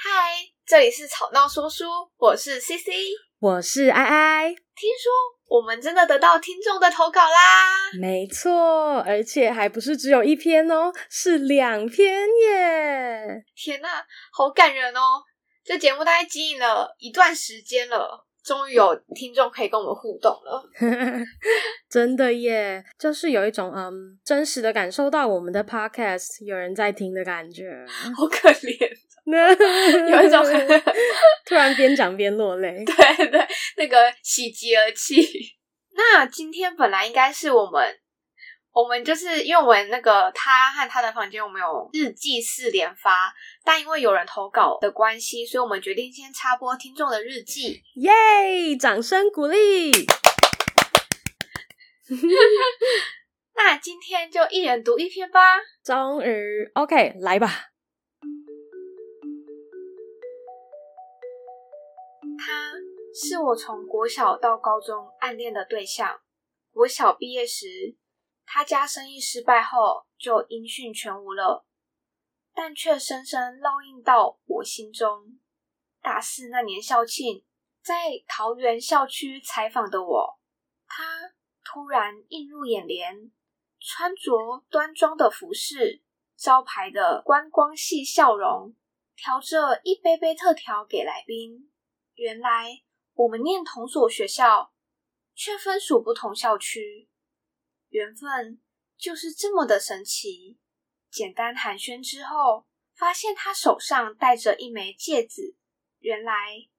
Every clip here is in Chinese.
嗨，这里是吵闹说书，我是 CC，我是艾艾。听说我们真的得到听众的投稿啦！没错，而且还不是只有一篇哦，是两篇耶！天哪，好感人哦！这节目大概经营了一段时间了。终于有听众可以跟我们互动了，真的耶！就是有一种嗯，真实的感受到我们的 podcast 有人在听的感觉，好可怜，有一种 突然边讲边落泪，对对，那个喜极而泣。那今天本来应该是我们。我们就是因为我们那个他和他的房间，我们有日记四连发，但因为有人投稿的关系，所以我们决定先插播听众的日记。耶！掌声鼓励。那今天就一人读一篇吧。终于，OK，来吧。是我从国小到高中暗恋的对象。国小毕业时。他家生意失败后就音讯全无了，但却深深烙印到我心中。大四那年校庆，在桃园校区采访的我，他突然映入眼帘，穿着端庄的服饰，招牌的观光系笑容，调着一杯杯特调给来宾。原来我们念同所学校，却分属不同校区。缘分就是这么的神奇。简单寒暄之后，发现他手上戴着一枚戒指，原来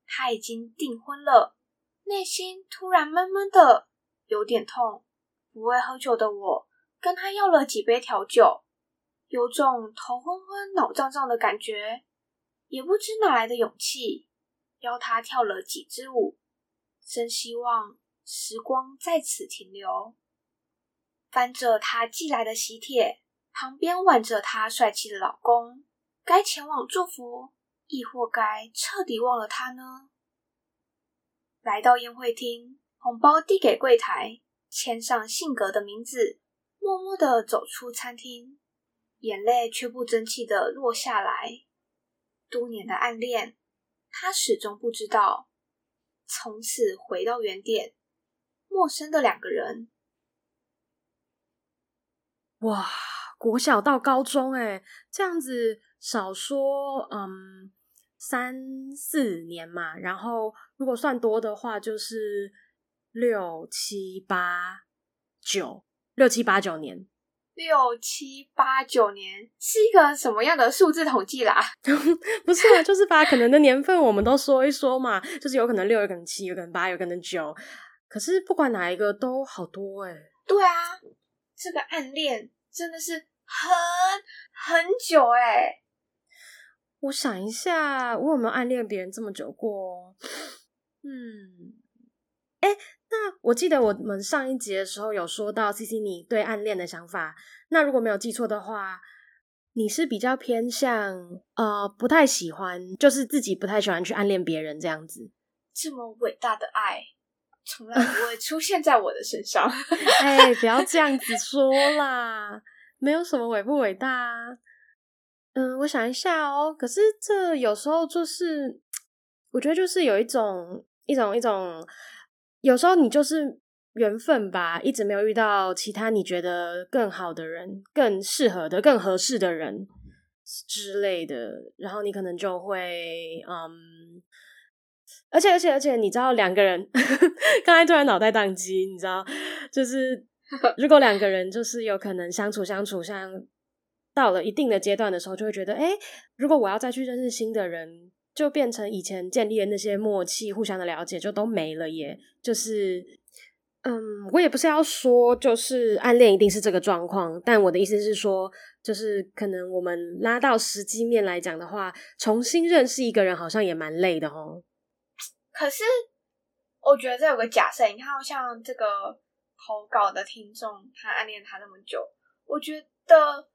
他已经订婚了。内心突然闷闷的，有点痛。不会喝酒的我，跟他要了几杯调酒，有种头昏昏、脑胀胀的感觉，也不知哪来的勇气，邀他跳了几支舞。真希望时光在此停留。翻着他寄来的喜帖，旁边挽着他帅气的老公，该前往祝福，亦或该彻底忘了他呢？来到宴会厅，红包递给柜台，签上性格的名字，默默地走出餐厅，眼泪却不争气地落下来。多年的暗恋，他始终不知道。从此回到原点，陌生的两个人。哇，国小到高中，诶，这样子少说，嗯，三四年嘛。然后如果算多的话，就是六七八九，六七八九年。六七八九年是一个什么样的数字统计啦？不是啊，就是把可能的年份我们都说一说嘛。就是有可能六，有可能七，有可能八，有可能九。可是不管哪一个都好多诶。对啊。这个暗恋真的是很很久哎，我想一下，我有没有暗恋别人这么久过？嗯，哎，那我记得我们上一集的时候有说到 CC 你对暗恋的想法，那如果没有记错的话，你是比较偏向呃不太喜欢，就是自己不太喜欢去暗恋别人这样子。这么伟大的爱。从来不会出现在我的身上。哎、欸，不要这样 子说啦，没有什么伟不伟大啊。嗯，我想一下哦。可是这有时候就是，我觉得就是有一种一种一种，有时候你就是缘分吧，一直没有遇到其他你觉得更好的人、更适合的、更合适的人之类的，然后你可能就会嗯。而且而且而且，你知道两个人 刚才突然脑袋宕机，你知道，就是 如果两个人就是有可能相处相处，像到了一定的阶段的时候，就会觉得，哎，如果我要再去认识新的人，就变成以前建立的那些默契、互相的了解就都没了耶。就是，嗯，我也不是要说就是暗恋一定是这个状况，但我的意思是说，就是可能我们拉到实际面来讲的话，重新认识一个人好像也蛮累的哦。可是，我觉得这有个假设，你看，像这个投稿的听众，他暗恋他那么久，我觉得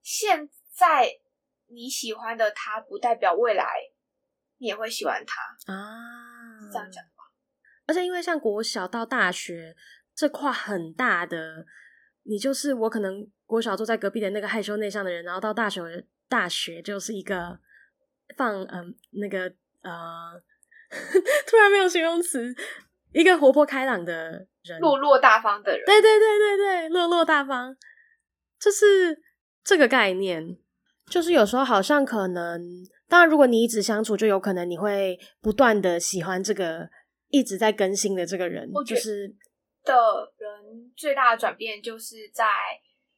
现在你喜欢的他，不代表未来你也会喜欢他啊。是这样讲吧？而且，因为像国小到大学这跨很大的，你就是我可能国小坐在隔壁的那个害羞内向的人，然后到大学，大学就是一个。放嗯那个呃，突然没有形容词，一个活泼开朗的人，落落大方的人，对对对对对，落落大方，就是这个概念。就是有时候好像可能，当然如果你一直相处，就有可能你会不断的喜欢这个一直在更新的这个人。我觉就是的人最大的转变，就是在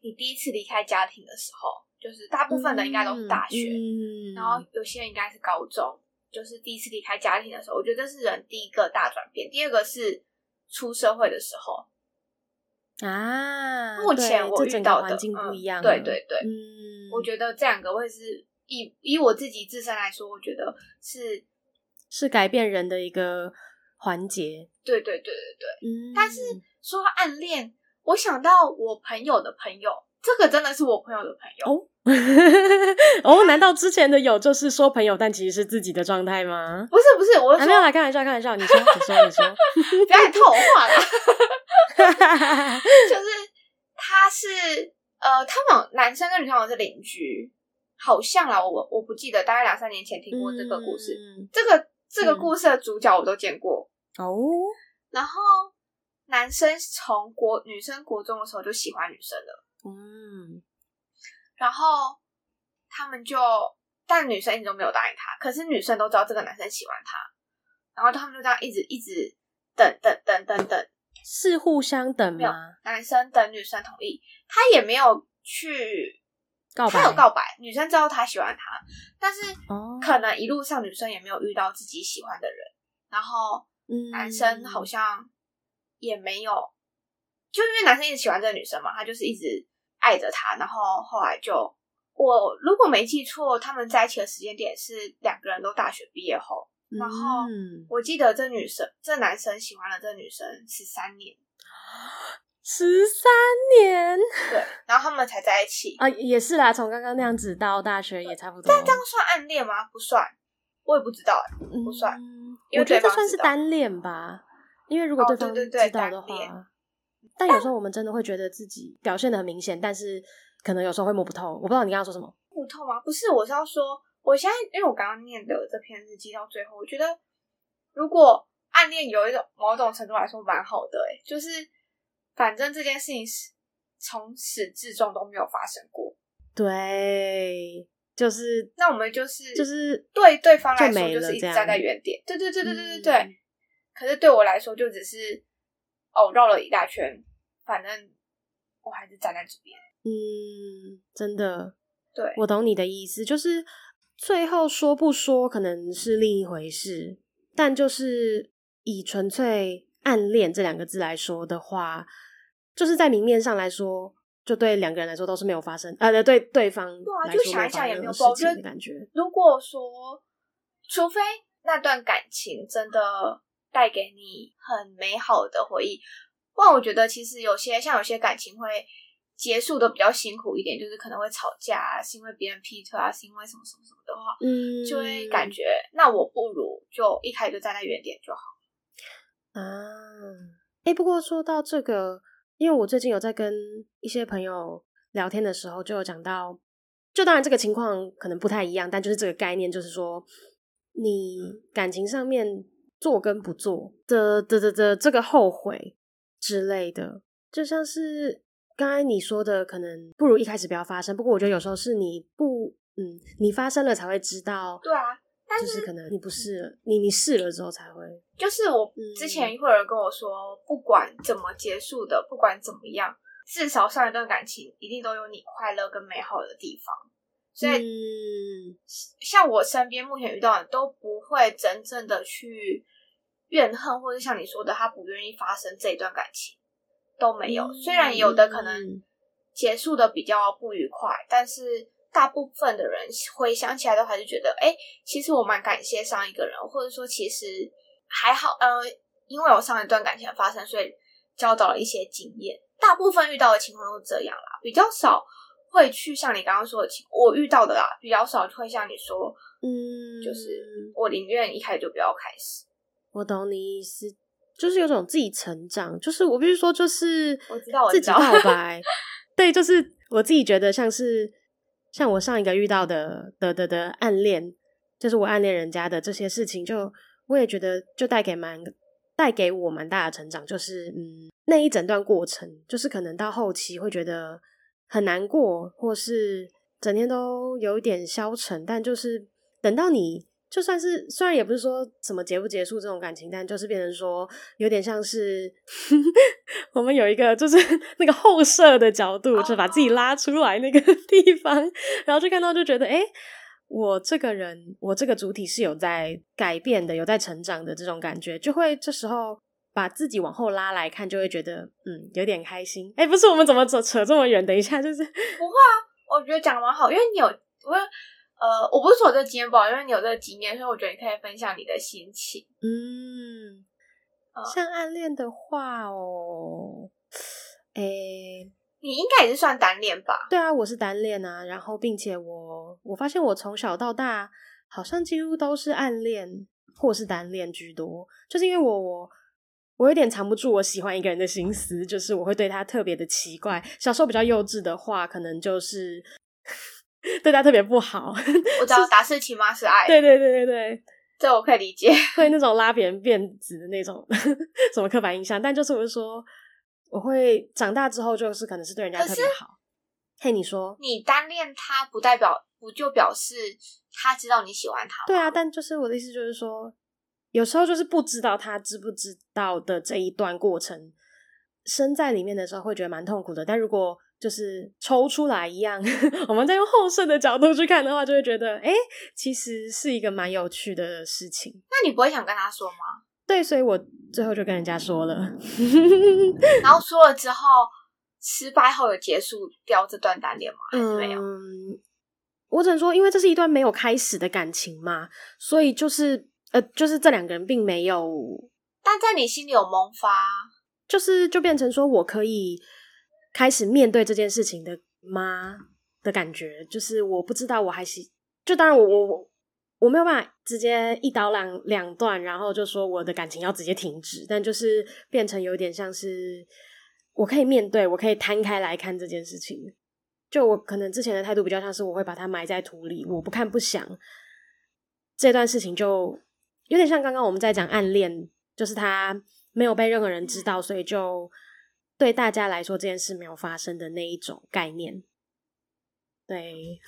你第一次离开家庭的时候。就是大部分的应该都是大学，嗯嗯、然后有些人应该是高中，就是第一次离开家庭的时候，我觉得这是人第一个大转变。第二个是出社会的时候啊，目前我遇到的环境不一样、嗯，对对对，嗯，我觉得这两个会是以以我自己自身来说，我觉得是是改变人的一个环节。对对对对对，嗯，但是说到暗恋，我想到我朋友的朋友，这个真的是我朋友的朋友哦。哦，难道之前的有就是说朋友，但其实是自己的状态吗？不是不是，我还、啊、没有来开玩笑，开玩笑。你说，你说，你说，不要套话啦。就是他是呃，他们男生跟女生好像是邻居，好像啦。我我不记得，大概两三年前听过这个故事。嗯、这个这个故事的主角我都见过哦。然后男生从国女生国中的时候就喜欢女生了，嗯。然后他们就，但女生一直都没有答应他。可是女生都知道这个男生喜欢他，然后他们就这样一直一直等等等等等，是互相等吗？没有，男生等女生同意，他也没有去告白。他有告白，女生知道他喜欢他，但是可能一路上女生也没有遇到自己喜欢的人，然后男生好像也没有，嗯、就因为男生一直喜欢这个女生嘛，他就是一直。爱着她，然后后来就我如果没记错，他们在一起的时间点是两个人都大学毕业后。然后我记得这女生、这男生喜欢了这女生十三年，十三年，对，然后他们才在一起啊，也是啦，从刚刚那样子到大学也差不多。但这样算暗恋吗？不算，我也不知道，不算。嗯、因为我觉得这算是单恋吧，因为如果对方知道的话。哦但有时候我们真的会觉得自己表现的很明显，但是可能有时候会摸不透。我不知道你刚刚说什么？摸不透吗？不是，我是要说，我现在因为我刚刚念的这篇日记到最后，我觉得如果暗恋有一种某种程度来说蛮好的，哎就是反正这件事情是从始至终都没有发生过。对，就是那我们就是就是对对方来说就是一直站在原点。对对对对对对对。嗯、可是对我来说就只是。哦，绕了一大圈，反正我还是站在这边。嗯，真的，对，我懂你的意思，就是最后说不说可能是另一回事，但就是以纯粹暗恋这两个字来说的话，就是在明面上来说，就对两个人来说都是没有发生，呃，对对方对啊，就想一想也没有事情的感觉。如果说，除非那段感情真的。带给你很美好的回忆，不然我觉得其实有些像有些感情会结束的比较辛苦一点，就是可能会吵架啊，是因为别人劈腿啊，是因为什么什么什么的话，嗯，就会感觉那我不如就一开始就站在原点就好啊。哎、欸，不过说到这个，因为我最近有在跟一些朋友聊天的时候，就有讲到，就当然这个情况可能不太一样，但就是这个概念，就是说你感情上面。做跟不做的的的的这个后悔之类的，就像是刚才你说的，可能不如一开始不要发生。不过我觉得有时候是你不嗯，你发生了才会知道。对啊，但是就是可能你不试了，你你试了之后才会。就是我之前会有人跟我说，不管怎么结束的，不管怎么样，至少上一段感情一定都有你快乐跟美好的地方。所以，嗯，像我身边目前遇到的都不会真正的去怨恨，或者像你说的，他不愿意发生这一段感情都没有。嗯、虽然有的可能结束的比较不愉快，嗯、但是大部分的人回想起来都还是觉得，哎、欸，其实我蛮感谢上一个人，或者说其实还好，呃，因为我上一段感情发生，所以交到了一些经验。大部分遇到的情况都这样啦，比较少。会去像你刚刚说的情，我遇到的啦比较少，会像你说，嗯，就是我宁愿一开始就不要开始。我懂你意思，就是有种自己成长，就是我必须说，就是我知道，自己告白，对，就是我自己觉得像是像我上一个遇到的的的的暗恋，就是我暗恋人家的这些事情，就我也觉得就带给蛮带给我蛮大的成长，就是嗯，那一整段过程，就是可能到后期会觉得很难过，或是整天都有一点消沉，但就是等到你。就算是虽然也不是说什么结不结束这种感情，但就是变成说有点像是 我们有一个就是 那个后设的角度，就把自己拉出来那个 地方，然后就看到就觉得，哎，我这个人，我这个主体是有在改变的，有在成长的这种感觉，就会这时候把自己往后拉来看，就会觉得嗯有点开心。哎，不是我们怎么扯扯这么远？等一下，就是不会啊，我觉得讲得蛮好，因为你有我。呃，我不是说这个经验不好，因为你有这个经验，所以我觉得你可以分享你的心情。嗯，呃、像暗恋的话哦，诶、欸，你应该也是算单恋吧？对啊，我是单恋啊。然后，并且我我发现我从小到大好像几乎都是暗恋或是单恋居多，就是因为我我我有点藏不住我喜欢一个人的心思，就是我会对他特别的奇怪。小时候比较幼稚的话，可能就是。对他特别不好，我 知道打是亲骂是爱，对对对对对，这我可以理解。会那种拉别人辫子的那种 什么刻板印象，但就是我是说，我会长大之后就是可能是对人家特别好。嘿，你说你单恋他，不代表不就表示他知道你喜欢他？对啊，但就是我的意思就是说，有时候就是不知道他知不知道的这一段过程，身在里面的时候会觉得蛮痛苦的。但如果就是抽出来一样，我们再用后设的角度去看的话，就会觉得，哎、欸，其实是一个蛮有趣的事情。那你不会想跟他说吗？对，所以我最后就跟人家说了。然后说了之后，失败后有结束掉这段单恋吗？还是没有？嗯，我只能说，因为这是一段没有开始的感情嘛，所以就是呃，就是这两个人并没有，但在你心里有萌发，就是就变成说我可以。开始面对这件事情的吗的感觉，就是我不知道我还是就当然我我我我没有办法直接一刀两两断，然后就说我的感情要直接停止，但就是变成有点像是我可以面对，我可以摊开来看这件事情。就我可能之前的态度比较像是我会把它埋在土里，我不看不想。这段事情就有点像刚刚我们在讲暗恋，就是他没有被任何人知道，所以就。对大家来说，这件事没有发生的那一种概念，对，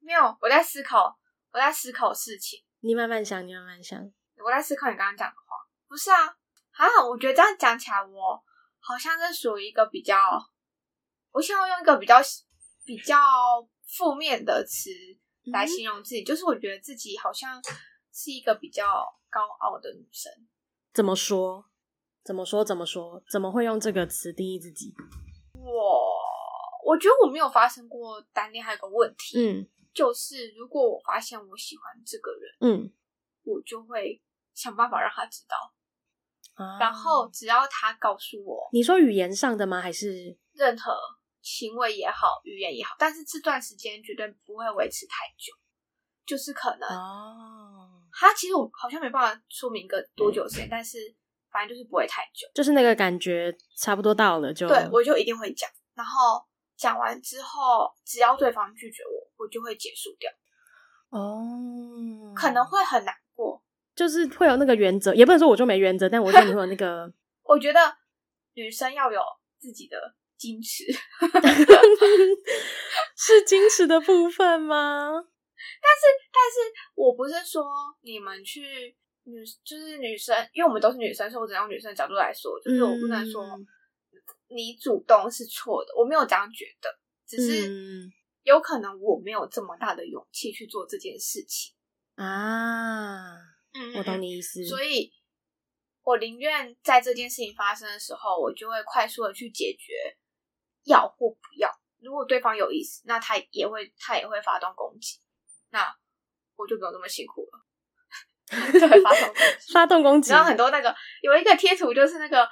没有。我在思考，我在思考事情。你慢慢想，你慢慢想。我在思考你刚刚讲的话，不是啊？啊，我觉得这样讲起来，我好像是属于一个比较，我希望用一个比较比较负面的词来形容自己，嗯、就是我觉得自己好像是一个比较高傲的女生。怎么说？怎么说？怎么说？怎么会用这个词定义自己？我我觉得我没有发生过单恋，还有个问题，嗯，就是如果我发现我喜欢这个人，嗯，我就会想办法让他知道，啊，然后只要他告诉我，你说语言上的吗？还是任何行为也好，语言也好，但是这段时间绝对不会维持太久，就是可能哦，他其实我好像没办法说明个多久时间，嗯，但是。反正就是不会太久，就是那个感觉差不多到了就，对，我就一定会讲。然后讲完之后，只要对方拒绝我，我就会结束掉。哦，可能会很难过，就是会有那个原则，也不能说我就没原则，但我说你会有那个。我觉得女生要有自己的矜持 是矜持的部分吗？但是，但是我不是说你们去。女就是女生，因为我们都是女生，所以我只能用女生的角度来说，就是我不能说你主动是错的，我没有这样觉得，只是有可能我没有这么大的勇气去做这件事情啊。嗯，我懂你意思，所以我宁愿在这件事情发生的时候，我就会快速的去解决要或不要。如果对方有意思，那他也会他也会发动攻击，那我就不用这么辛苦了。就会发动发动攻击。然后很多那个有一个贴图，就是那个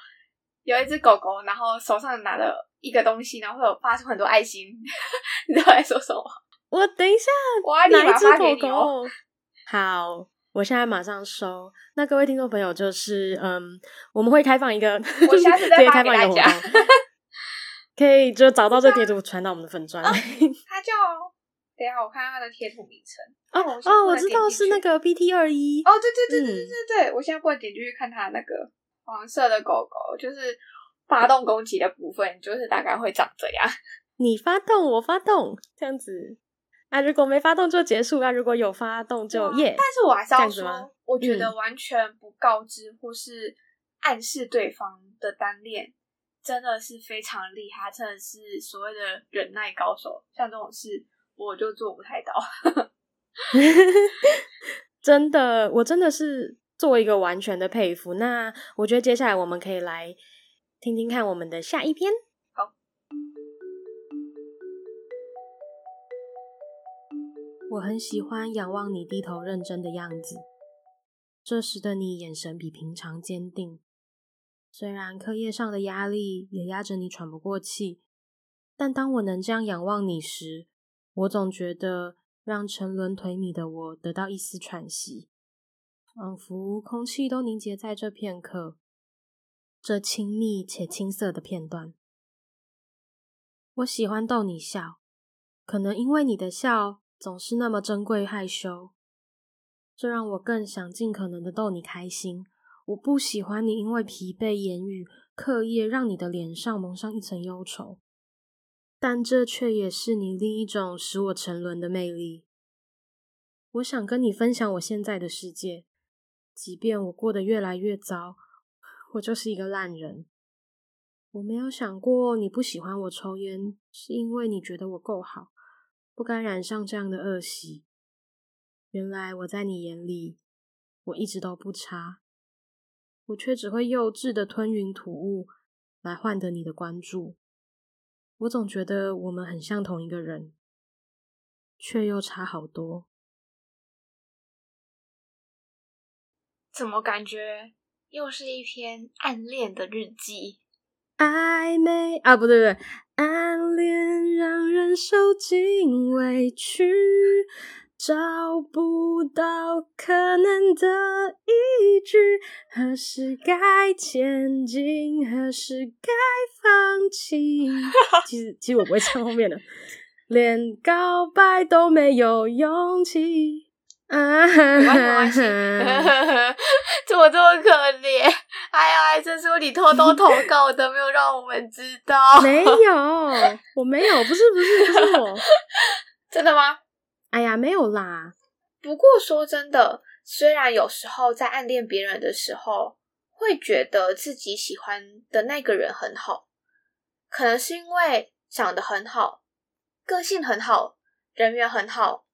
有一只狗狗，然后手上拿了一个东西，然后会有发出很多爱心。你知道我在说什么？我等一下，我要立马发给你哦。好，我现在马上收。那各位听众朋友，就是嗯，我们会开放一个，我下次再 发给大家，可以就找到这贴图传到我们的粉专。它叫等一下，我看看他的贴图名称。哦哦，我知道是那个 BT 二一。哦，对对对对对对对，嗯、我现在不能点进去看他那个黄色的狗狗，就是发动攻击的部分，就是大概会长这样。你发动，我发动，这样子。啊，如果没发动就结束啊，如果有发动就耶。但是我还是要说，我觉得完全不告知或是暗示对方的单恋，真的是非常厉害，真的是所谓的忍耐高手。像这种事，我就做不太到。真的，我真的是做一个完全的佩服。那我觉得接下来我们可以来听听看我们的下一篇。我很喜欢仰望你低头认真的样子，这时的你眼神比平常坚定。虽然课业上的压力也压着你喘不过气，但当我能这样仰望你时，我总觉得让沉沦颓靡的我得到一丝喘息，仿佛空气都凝结在这片刻，这亲密且青涩的片段。我喜欢逗你笑，可能因为你的笑。总是那么珍贵害羞，这让我更想尽可能的逗你开心。我不喜欢你因为疲惫言语、课业让你的脸上蒙上一层忧愁，但这却也是你另一种使我沉沦的魅力。我想跟你分享我现在的世界，即便我过得越来越糟，我就是一个烂人。我没有想过你不喜欢我抽烟，是因为你觉得我够好。不该染上这样的恶习。原来我在你眼里，我一直都不差，我却只会幼稚的吞云吐雾来换得你的关注。我总觉得我们很像同一个人，却又差好多。怎么感觉又是一篇暗恋的日记？暧昧啊，不对不对，暗恋让人受尽委屈，找不到可能的依据，何时该前进，何时该放弃？其实其实我不会唱后面的，连告白都没有勇气。啊，没关系，怎么这么可怜？哎呀，这是你偷偷投稿的，没有让我们知道。没有，我没有，不是，不是，不是我。真的吗？哎呀，没有啦。不过说真的，虽然有时候在暗恋别人的时候，会觉得自己喜欢的那个人很好，可能是因为长得很好，个性很好，人缘很好。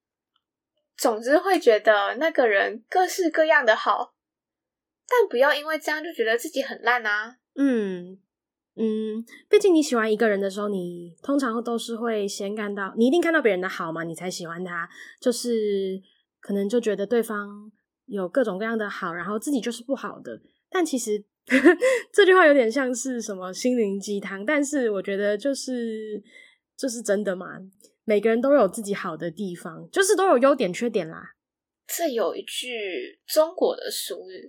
总之会觉得那个人各式各样的好，但不要因为这样就觉得自己很烂啊。嗯嗯，毕竟你喜欢一个人的时候，你通常都是会先看到，你一定看到别人的好嘛，你才喜欢他。就是可能就觉得对方有各种各样的好，然后自己就是不好的。但其实呵呵 这句话有点像是什么心灵鸡汤，但是我觉得就是就是真的嘛。每个人都有自己好的地方，就是都有优点缺点啦。这有一句中国的俗语，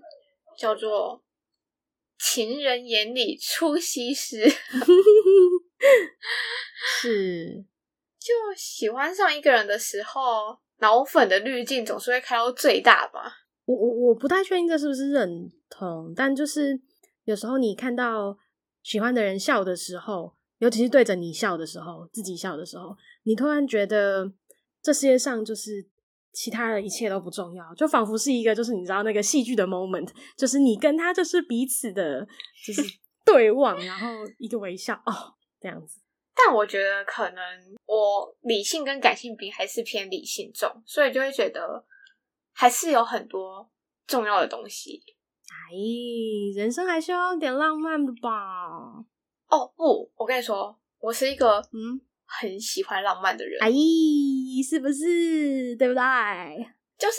叫做“情人眼里出西施 ”，是 就喜欢上一个人的时候，脑粉的滤镜总是会开到最大吧。我我我不太确定这是不是认同，但就是有时候你看到喜欢的人笑的时候，尤其是对着你笑的时候，自己笑的时候。你突然觉得这世界上就是其他的一切都不重要，就仿佛是一个就是你知道那个戏剧的 moment，就是你跟他就是彼此的，就是 对望，然后一个微笑哦，这样子。但我觉得可能我理性跟感性比还是偏理性重，所以就会觉得还是有很多重要的东西。哎，人生还需要点浪漫的吧？哦不，我跟你说，我是一个嗯。很喜欢浪漫的人，哎，是不是？对不对？就是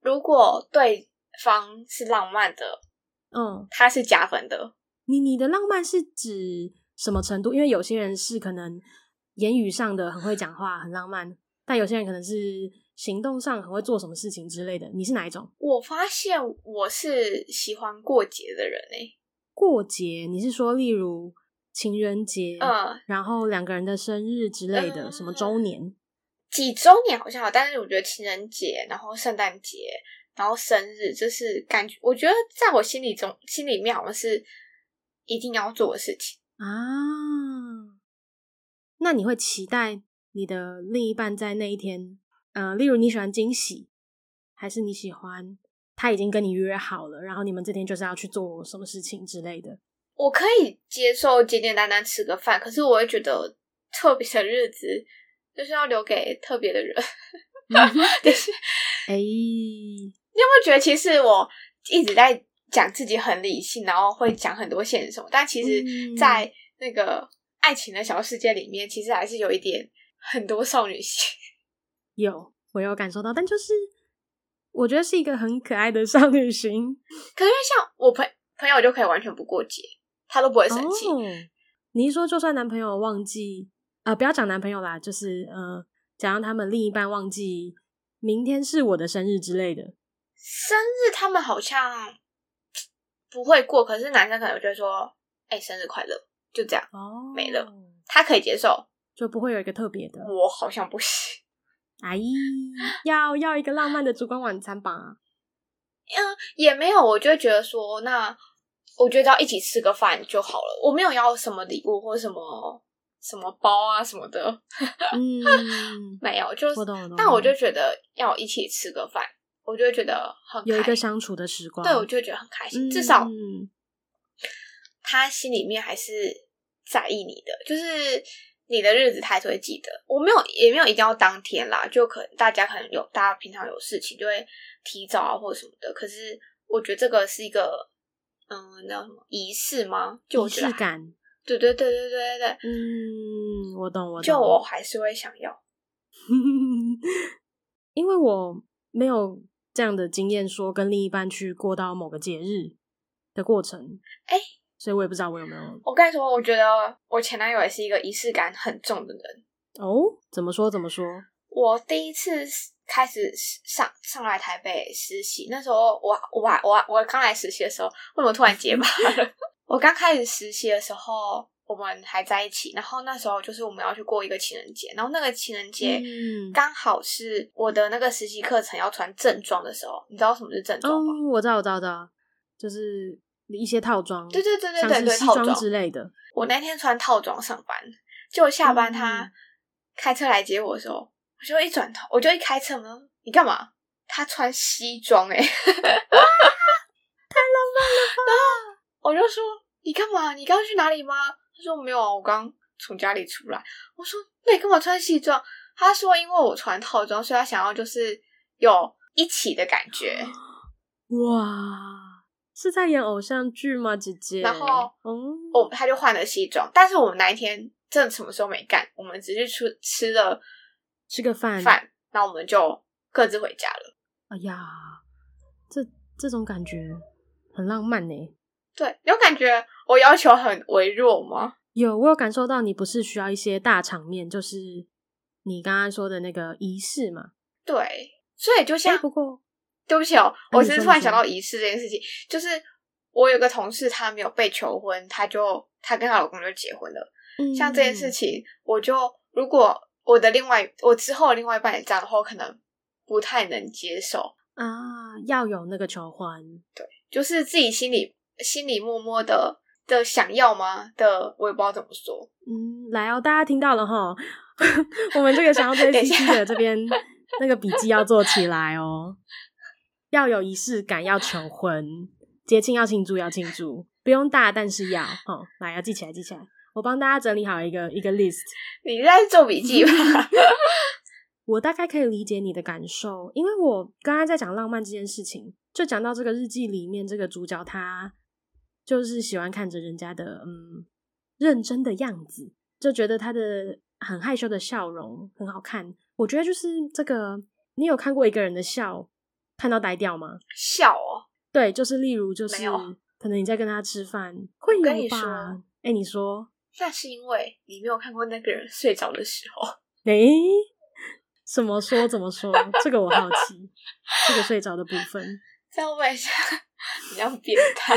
如果对方是浪漫的，嗯，他是加分的。你你的浪漫是指什么程度？因为有些人是可能言语上的很会讲话，很浪漫，但有些人可能是行动上很会做什么事情之类的。你是哪一种？我发现我是喜欢过节的人诶。过节？你是说例如？情人节，嗯，然后两个人的生日之类的，嗯、什么周年几周年好像有，但是我觉得情人节，然后圣诞节，然后生日，就是感觉，我觉得在我心里中，心里面好像是一定要做的事情啊。那你会期待你的另一半在那一天，呃，例如你喜欢惊喜，还是你喜欢他已经跟你约好了，然后你们这天就是要去做什么事情之类的？我可以接受简简单单吃个饭，可是我会觉得特别的日子。就是要留给特别的人，就 是，哎，你有没有觉得，其实我一直在讲自己很理性，然后会讲很多现实但其实，在那个爱情的小世界里面，其实还是有一点很多少女心。有，我有感受到，但就是我觉得是一个很可爱的少女心。可是像我朋朋友就可以完全不过节，他都不会生气。哦，你一说，就算男朋友忘记。呃，不要讲男朋友啦，就是呃，讲让他们另一半忘记明天是我的生日之类的。生日他们好像不会过，可是男生可能就会说：“哎、欸，生日快乐！”就这样，哦，没了。他可以接受，就不会有一个特别的。我好像不行。哎，要要一个浪漫的烛光晚餐吧？嗯，也没有，我就觉得说，那我觉得要一起吃个饭就好了。我没有要什么礼物或什么。什么包啊什么的，嗯，没有，就是，但我就觉得要一起吃个饭，我就会觉得很有一个相处的时光，对，我就会觉得很开心，嗯、至少他心里面还是在意你的，就是你的日子他还是会记得。我没有，也没有一定要当天啦，就可能大家可能有，大家平常有事情就会提早啊或者什么的。可是我觉得这个是一个，嗯，那叫什么仪式吗？仪式感。对对对对对对嗯，我懂我懂。就我还是会想要，因为我没有这样的经验，说跟另一半去过到某个节日的过程，哎，所以我也不知道我有没有。我跟你说，我觉得我前男友也是一个仪式感很重的人。哦，怎么说怎么说？我第一次开始上上来台北实习，那时候我我我我刚来实习的时候，为什么突然结巴了？我刚开始实习的时候，我们还在一起，然后那时候就是我们要去过一个情人节，然后那个情人节刚好是我的那个实习课程要穿正装的时候，你知道什么是正装吗？哦，我知道，我知道，知道，就是一些套装，对对对对对对，西装之类的。我那天穿套装上班，就下班他开车来接我的时候，嗯、我就一转头，我就一开车门，你干嘛？他穿西装哎、欸，太浪漫了吧！我就说，你干嘛？你刚刚去哪里吗？他说没有啊，我刚从家里出来。我说那你干嘛穿西装？他说因为我穿套装，所以他想要就是有一起的感觉。哇，是在演偶像剧吗，姐姐？然后嗯，哦，他就换了西装。但是我们那一天真的什么时候没干，我们只是出吃了吃个饭饭，然后我们就各自回家了。哎呀，这这种感觉很浪漫呢。对，有感觉我要求很微弱吗？有，我有感受到你不是需要一些大场面，就是你刚刚说的那个仪式嘛。对，所以就像，不过对不起哦，我是突然想到仪式这件事情，就是我有个同事，他没有被求婚，他就他跟她老公就结婚了。嗯，像这件事情，我就如果我的另外我之后的另外一半也这样的话，我可能不太能接受啊。要有那个求婚，对，就是自己心里。心里默默的的想要吗？的我也不知道怎么说。嗯，来哦，大家听到了哈，我们这个想要对 CC 的这边那个笔记要做起来哦，要有仪式感，要求婚，结亲要庆祝，要庆祝，不用大，但是要哦，来要记起来，记起来。我帮大家整理好一个一个 list。你在做笔记吧？我大概可以理解你的感受，因为我刚刚在讲浪漫这件事情，就讲到这个日记里面这个主角他。就是喜欢看着人家的嗯认真的样子，就觉得他的很害羞的笑容很好看。我觉得就是这个，你有看过一个人的笑看到呆掉吗？笑哦，对，就是例如就是可能你在跟他吃饭，会有吧？哎，欸，你说那是因为你没有看过那个人睡着的时候。诶，欸，怎么说怎么说？这个我好奇，这个睡着的部分。这样问一下，你要变态。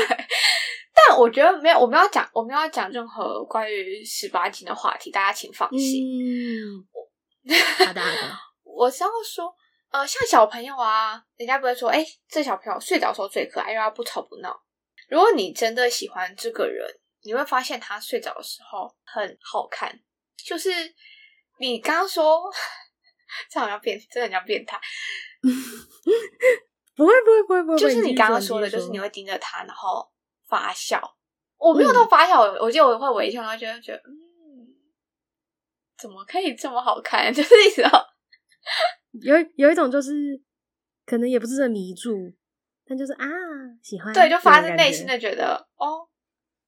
但我觉得没有，我们要讲，我们要讲任何关于十八禁的话题，大家请放心。嗯，好的好的。我是要说，呃，像小朋友啊，人家不会说，哎，这小朋友睡着的时候最可爱，因为他不吵不闹。如果你真的喜欢这个人，你会发现他睡着的时候很好看。就是你刚刚说，这好像变，真的很像变态。不会不会不会不会，就是你刚刚说的，就是你会盯着他，然后发笑。我没有到发笑，嗯、我记得我会微笑，然后觉得觉得，嗯，怎么可以这么好看？就是你知道，有有一种就是，可能也不是很迷住，但就是啊，喜欢，对，就发自内心的觉得，哦，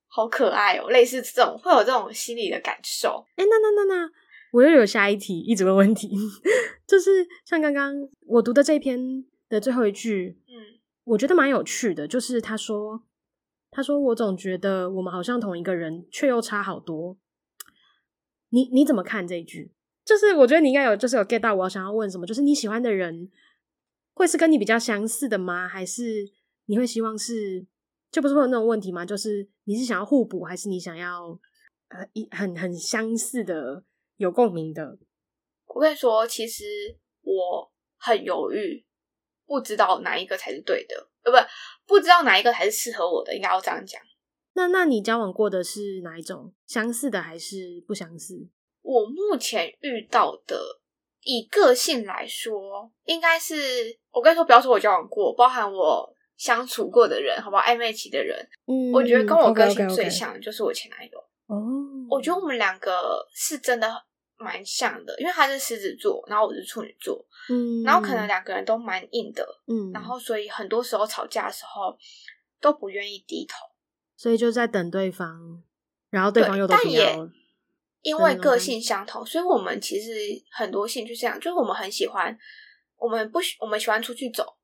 好可爱哦，类似这种会有这种心理的感受。哎，那那那那，我又有下一题，一直问问题，就是像刚刚我读的这篇。的最后一句，嗯，我觉得蛮有趣的，就是他说，他说我总觉得我们好像同一个人，却又差好多。你你怎么看这一句？就是我觉得你应该有，就是有 get 到我想要问什么，就是你喜欢的人会是跟你比较相似的吗？还是你会希望是，就不是会有那种问题吗？就是你是想要互补，还是你想要呃一很很相似的有共鸣的？我跟你说，其实我很犹豫。不知道哪一个才是对的，呃，不，不知道哪一个才是适合我的，应该要这样讲。那，那你交往过的是哪一种？相似的还是不相似？我目前遇到的，以个性来说，应该是我跟你说，不要说我交往过，包含我相处过的人，好不好？暧昧期的人，嗯，我觉得跟我个性最像的就是我前男友。哦，我觉得我们两个是真的。蛮像的，因为他是狮子座，然后我是处女座，嗯，然后可能两个人都蛮硬的，嗯，然后所以很多时候吵架的时候都不愿意低头，所以就在等对方，然后对方又都，但也因为个性相同，所以我们其实很多兴趣这样，就是我们很喜欢，我们不喜我们喜欢出去走，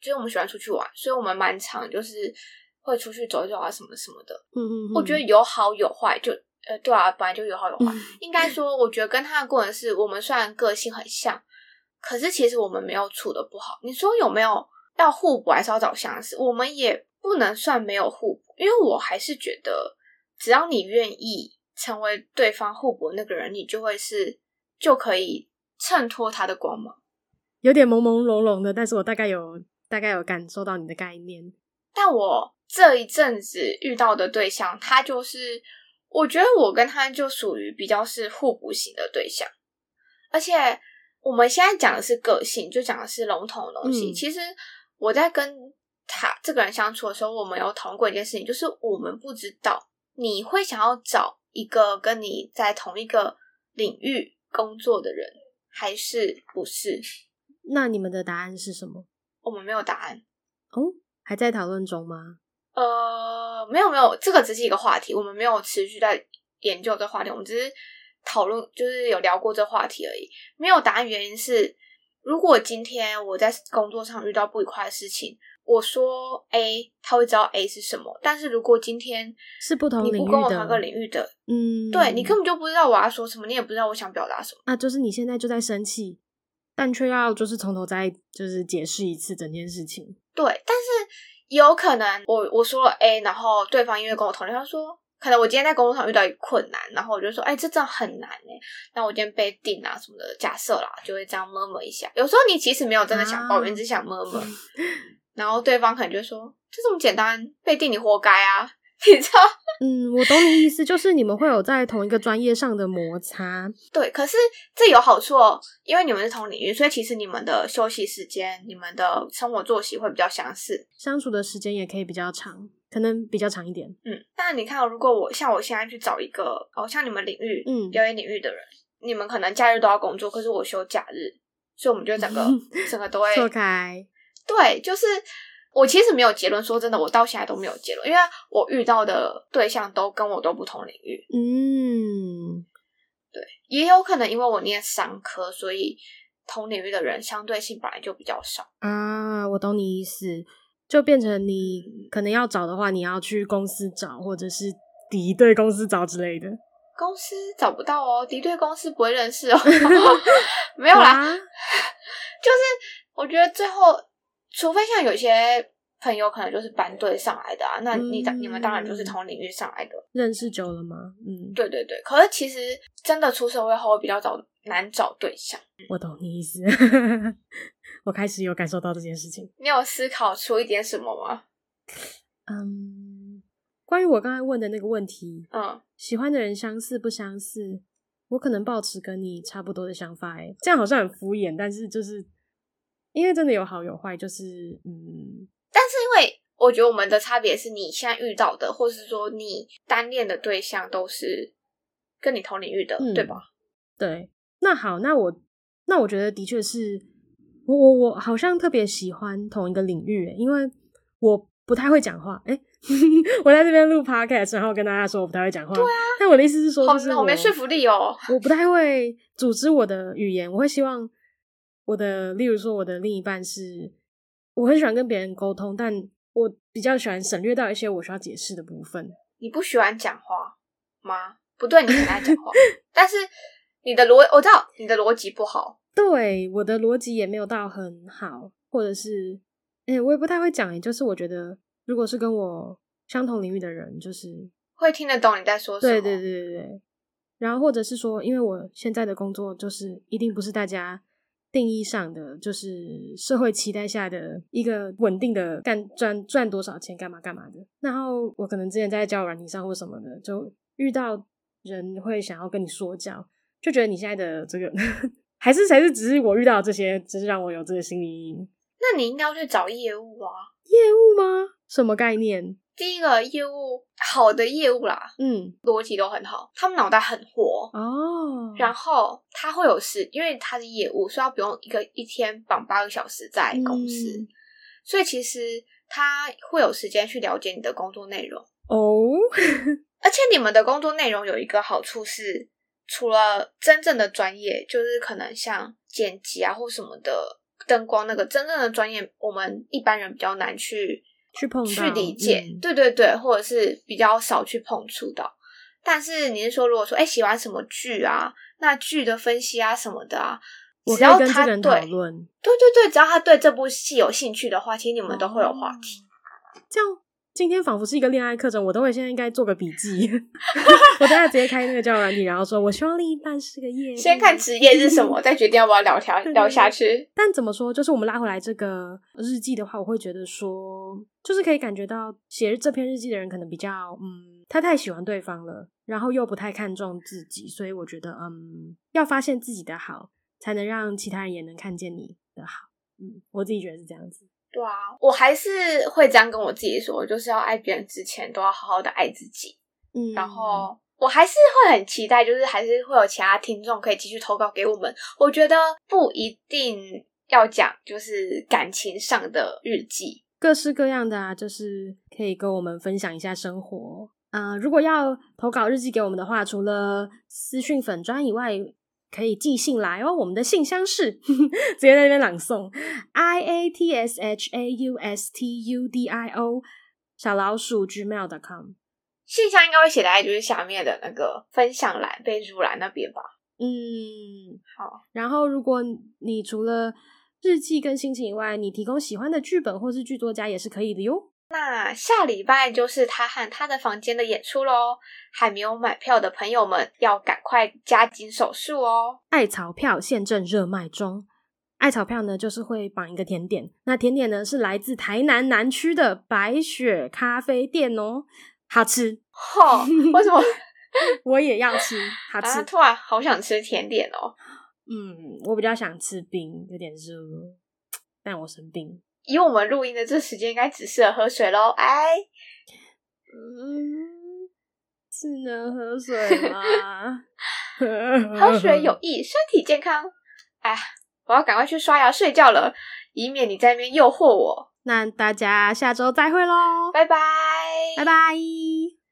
就是我们喜欢出去玩，所以我们蛮常就是会出去走一走啊什么什么的，嗯嗯，我觉得有好有坏就。呃，对啊，本来就有好有坏。嗯、应该说，我觉得跟他的过程是我们虽然个性很像，可是其实我们没有处的不好。你说有没有要互补，还是要找相似？我们也不能算没有互补，因为我还是觉得，只要你愿意成为对方互补的那个人，你就会是就可以衬托他的光芒。有点朦朦胧胧的，但是我大概有大概有感受到你的概念。但我这一阵子遇到的对象，他就是。我觉得我跟他就属于比较是互补型的对象，而且我们现在讲的是个性，就讲的是笼统的东西。嗯、其实我在跟他这个人相处的时候，我们有讨论过一件事情，就是我们不知道你会想要找一个跟你在同一个领域工作的人，还是不是？那你们的答案是什么？我们没有答案哦，还在讨论中吗？呃，没有没有，这个只是一个话题，我们没有持续在研究这个话题，我们只是讨论，就是有聊过这个话题而已。没有答案，原因是如果今天我在工作上遇到不愉快的事情，我说 A，他会知道 A 是什么。但是如果今天是不同领域的，你不跟我同个领域的，嗯，对，你根本就不知道我要说什么，你也不知道我想表达什么。啊，就是你现在就在生气，但却要就是从头再就是解释一次整件事情。对，但是。有可能我我说了 A，然后对方因为跟我同意，他说可能我今天在工作上遇到一个困难，然后我就说，哎，这真的很难哎，那我今天被定啊什么的，假设啦，就会这样 murmur 一下。有时候你其实没有真的想抱怨，啊、只想 murmur，然后对方可能就说，这这么简单，被定你活该啊。你知道？嗯，我懂你意思，就是你们会有在同一个专业上的摩擦。对，可是这有好处哦，因为你们是同领域，所以其实你们的休息时间、你们的生活作息会比较相似，相处的时间也可以比较长，可能比较长一点。嗯，那你看，如果我像我现在去找一个哦，像你们领域，嗯，表演领域的人，你们可能假日都要工作，可是我休假日，所以我们就整个 整个都会错开。对，就是。我其实没有结论，说真的，我到现在都没有结论，因为我遇到的对象都跟我都不同领域。嗯，对，也有可能因为我念商科，所以同领域的人相对性本来就比较少啊。我懂你意思，就变成你可能要找的话，你要去公司找，或者是敌对公司找之类的。公司找不到哦，敌对公司不会认识哦。没有啦，啊、就是我觉得最后。除非像有些朋友可能就是班对上来的啊，那你、嗯、你们当然就是同领域上来的，认识久了吗？嗯，对对对。可是其实真的出社会后会比较找难找对象。我懂你意思，我开始有感受到这件事情。你有思考出一点什么吗？嗯，关于我刚才问的那个问题，嗯，喜欢的人相似不相似？我可能抱持跟你差不多的想法，哎，这样好像很敷衍，但是就是因为真的有好有坏，就是嗯。但是因为我觉得我们的差别是你现在遇到的，或是说你单恋的对象都是跟你同领域的，嗯、对吧？对。那好，那我那我觉得的确是我我我好像特别喜欢同一个领域，因为我不太会讲话。哎，我在这边录 podcast，然后跟大家说我不太会讲话。对啊。但我的意思是说，就是我没说服力哦。我不太会组织我的语言，我会希望我的，例如说我的另一半是。我很喜欢跟别人沟通，但我比较喜欢省略到一些我需要解释的部分。你不喜欢讲话吗？不对，你很爱讲话，但是你的逻我知道你的逻辑不好。对，我的逻辑也没有到很好，或者是，哎、欸，我也不太会讲。哎，就是我觉得，如果是跟我相同领域的人，就是会听得懂你在说什么。对对对对对。然后或者是说，因为我现在的工作就是一定不是大家。定义上的就是社会期待下的一个稳定的干赚赚多少钱干嘛干嘛的。然后我可能之前在交友软体上或什么的，就遇到人会想要跟你说教，就觉得你现在的这个 还是还是只是我遇到这些，只是让我有这个心理阴影。那你应该要去找业务啊？业务吗？什么概念？第一个业务好的业务啦，嗯，逻辑都很好，他们脑袋很活哦。然后他会有事，因为他是业务，所以他不用一个一天绑八个小时在公司，嗯、所以其实他会有时间去了解你的工作内容哦。而且你们的工作内容有一个好处是，除了真正的专业，就是可能像剪辑啊或什么的灯光那个真正的专业，我们一般人比较难去。去碰到去理解，嗯，对对对，或者是比较少去碰触到。但是你是说，如果说哎喜欢什么剧啊，那剧的分析啊什么的啊，只要他对，对对对，只要他对这部戏有兴趣的话，其实你们都会有话题。哦，这样。今天仿佛是一个恋爱课程，我都会现在应该做个笔记。我等下直接开那个交友软体，然后说我希望另一半是个业。先看职业是什么，再决定要不要聊条聊下去。但怎么说，就是我们拉回来这个日记的话，我会觉得说，就是可以感觉到写这篇日记的人可能比较，嗯，他太喜欢对方了，然后又不太看重自己，所以我觉得，嗯，要发现自己的好，才能让其他人也能看见你的好。嗯，我自己觉得是这样子。对啊，我还是会这样跟我自己说，就是要爱别人之前，都要好好的爱自己。嗯，然后我还是会很期待，就是还是会有其他听众可以继续投稿给我们。我觉得不一定要讲，就是感情上的日记，各式各样的啊，就是可以跟我们分享一下生活。啊、呃，如果要投稿日记给我们的话，除了私讯粉砖以外。可以寄信来哦，我们的信箱是 直接在那边朗诵，i a t s h a u s t u d i o 小老鼠 gmail.com，信箱应该会写在就是下面的那个分享栏、备注栏那边吧。嗯，好。然后，如果你除了日记跟心情以外，你提供喜欢的剧本或是剧作家也是可以的哟。那下礼拜就是他和他的房间的演出喽，还没有买票的朋友们要赶快加紧手速哦！艾草票现正热卖中，艾草票呢就是会绑一个甜点，那甜点呢是来自台南南区的白雪咖啡店哦，好吃。哈、哦？为什么？我也要吃，好吃。啊、突然好想吃甜点哦。嗯，我比较想吃冰，有点热，但我生病。以我们录音的这时间，应该只适合喝水喽。哎，嗯，只能喝水吗？喝水有益身体健康。哎，我要赶快去刷牙睡觉了，以免你在那边诱惑我。那大家下周再会喽，拜拜，拜拜。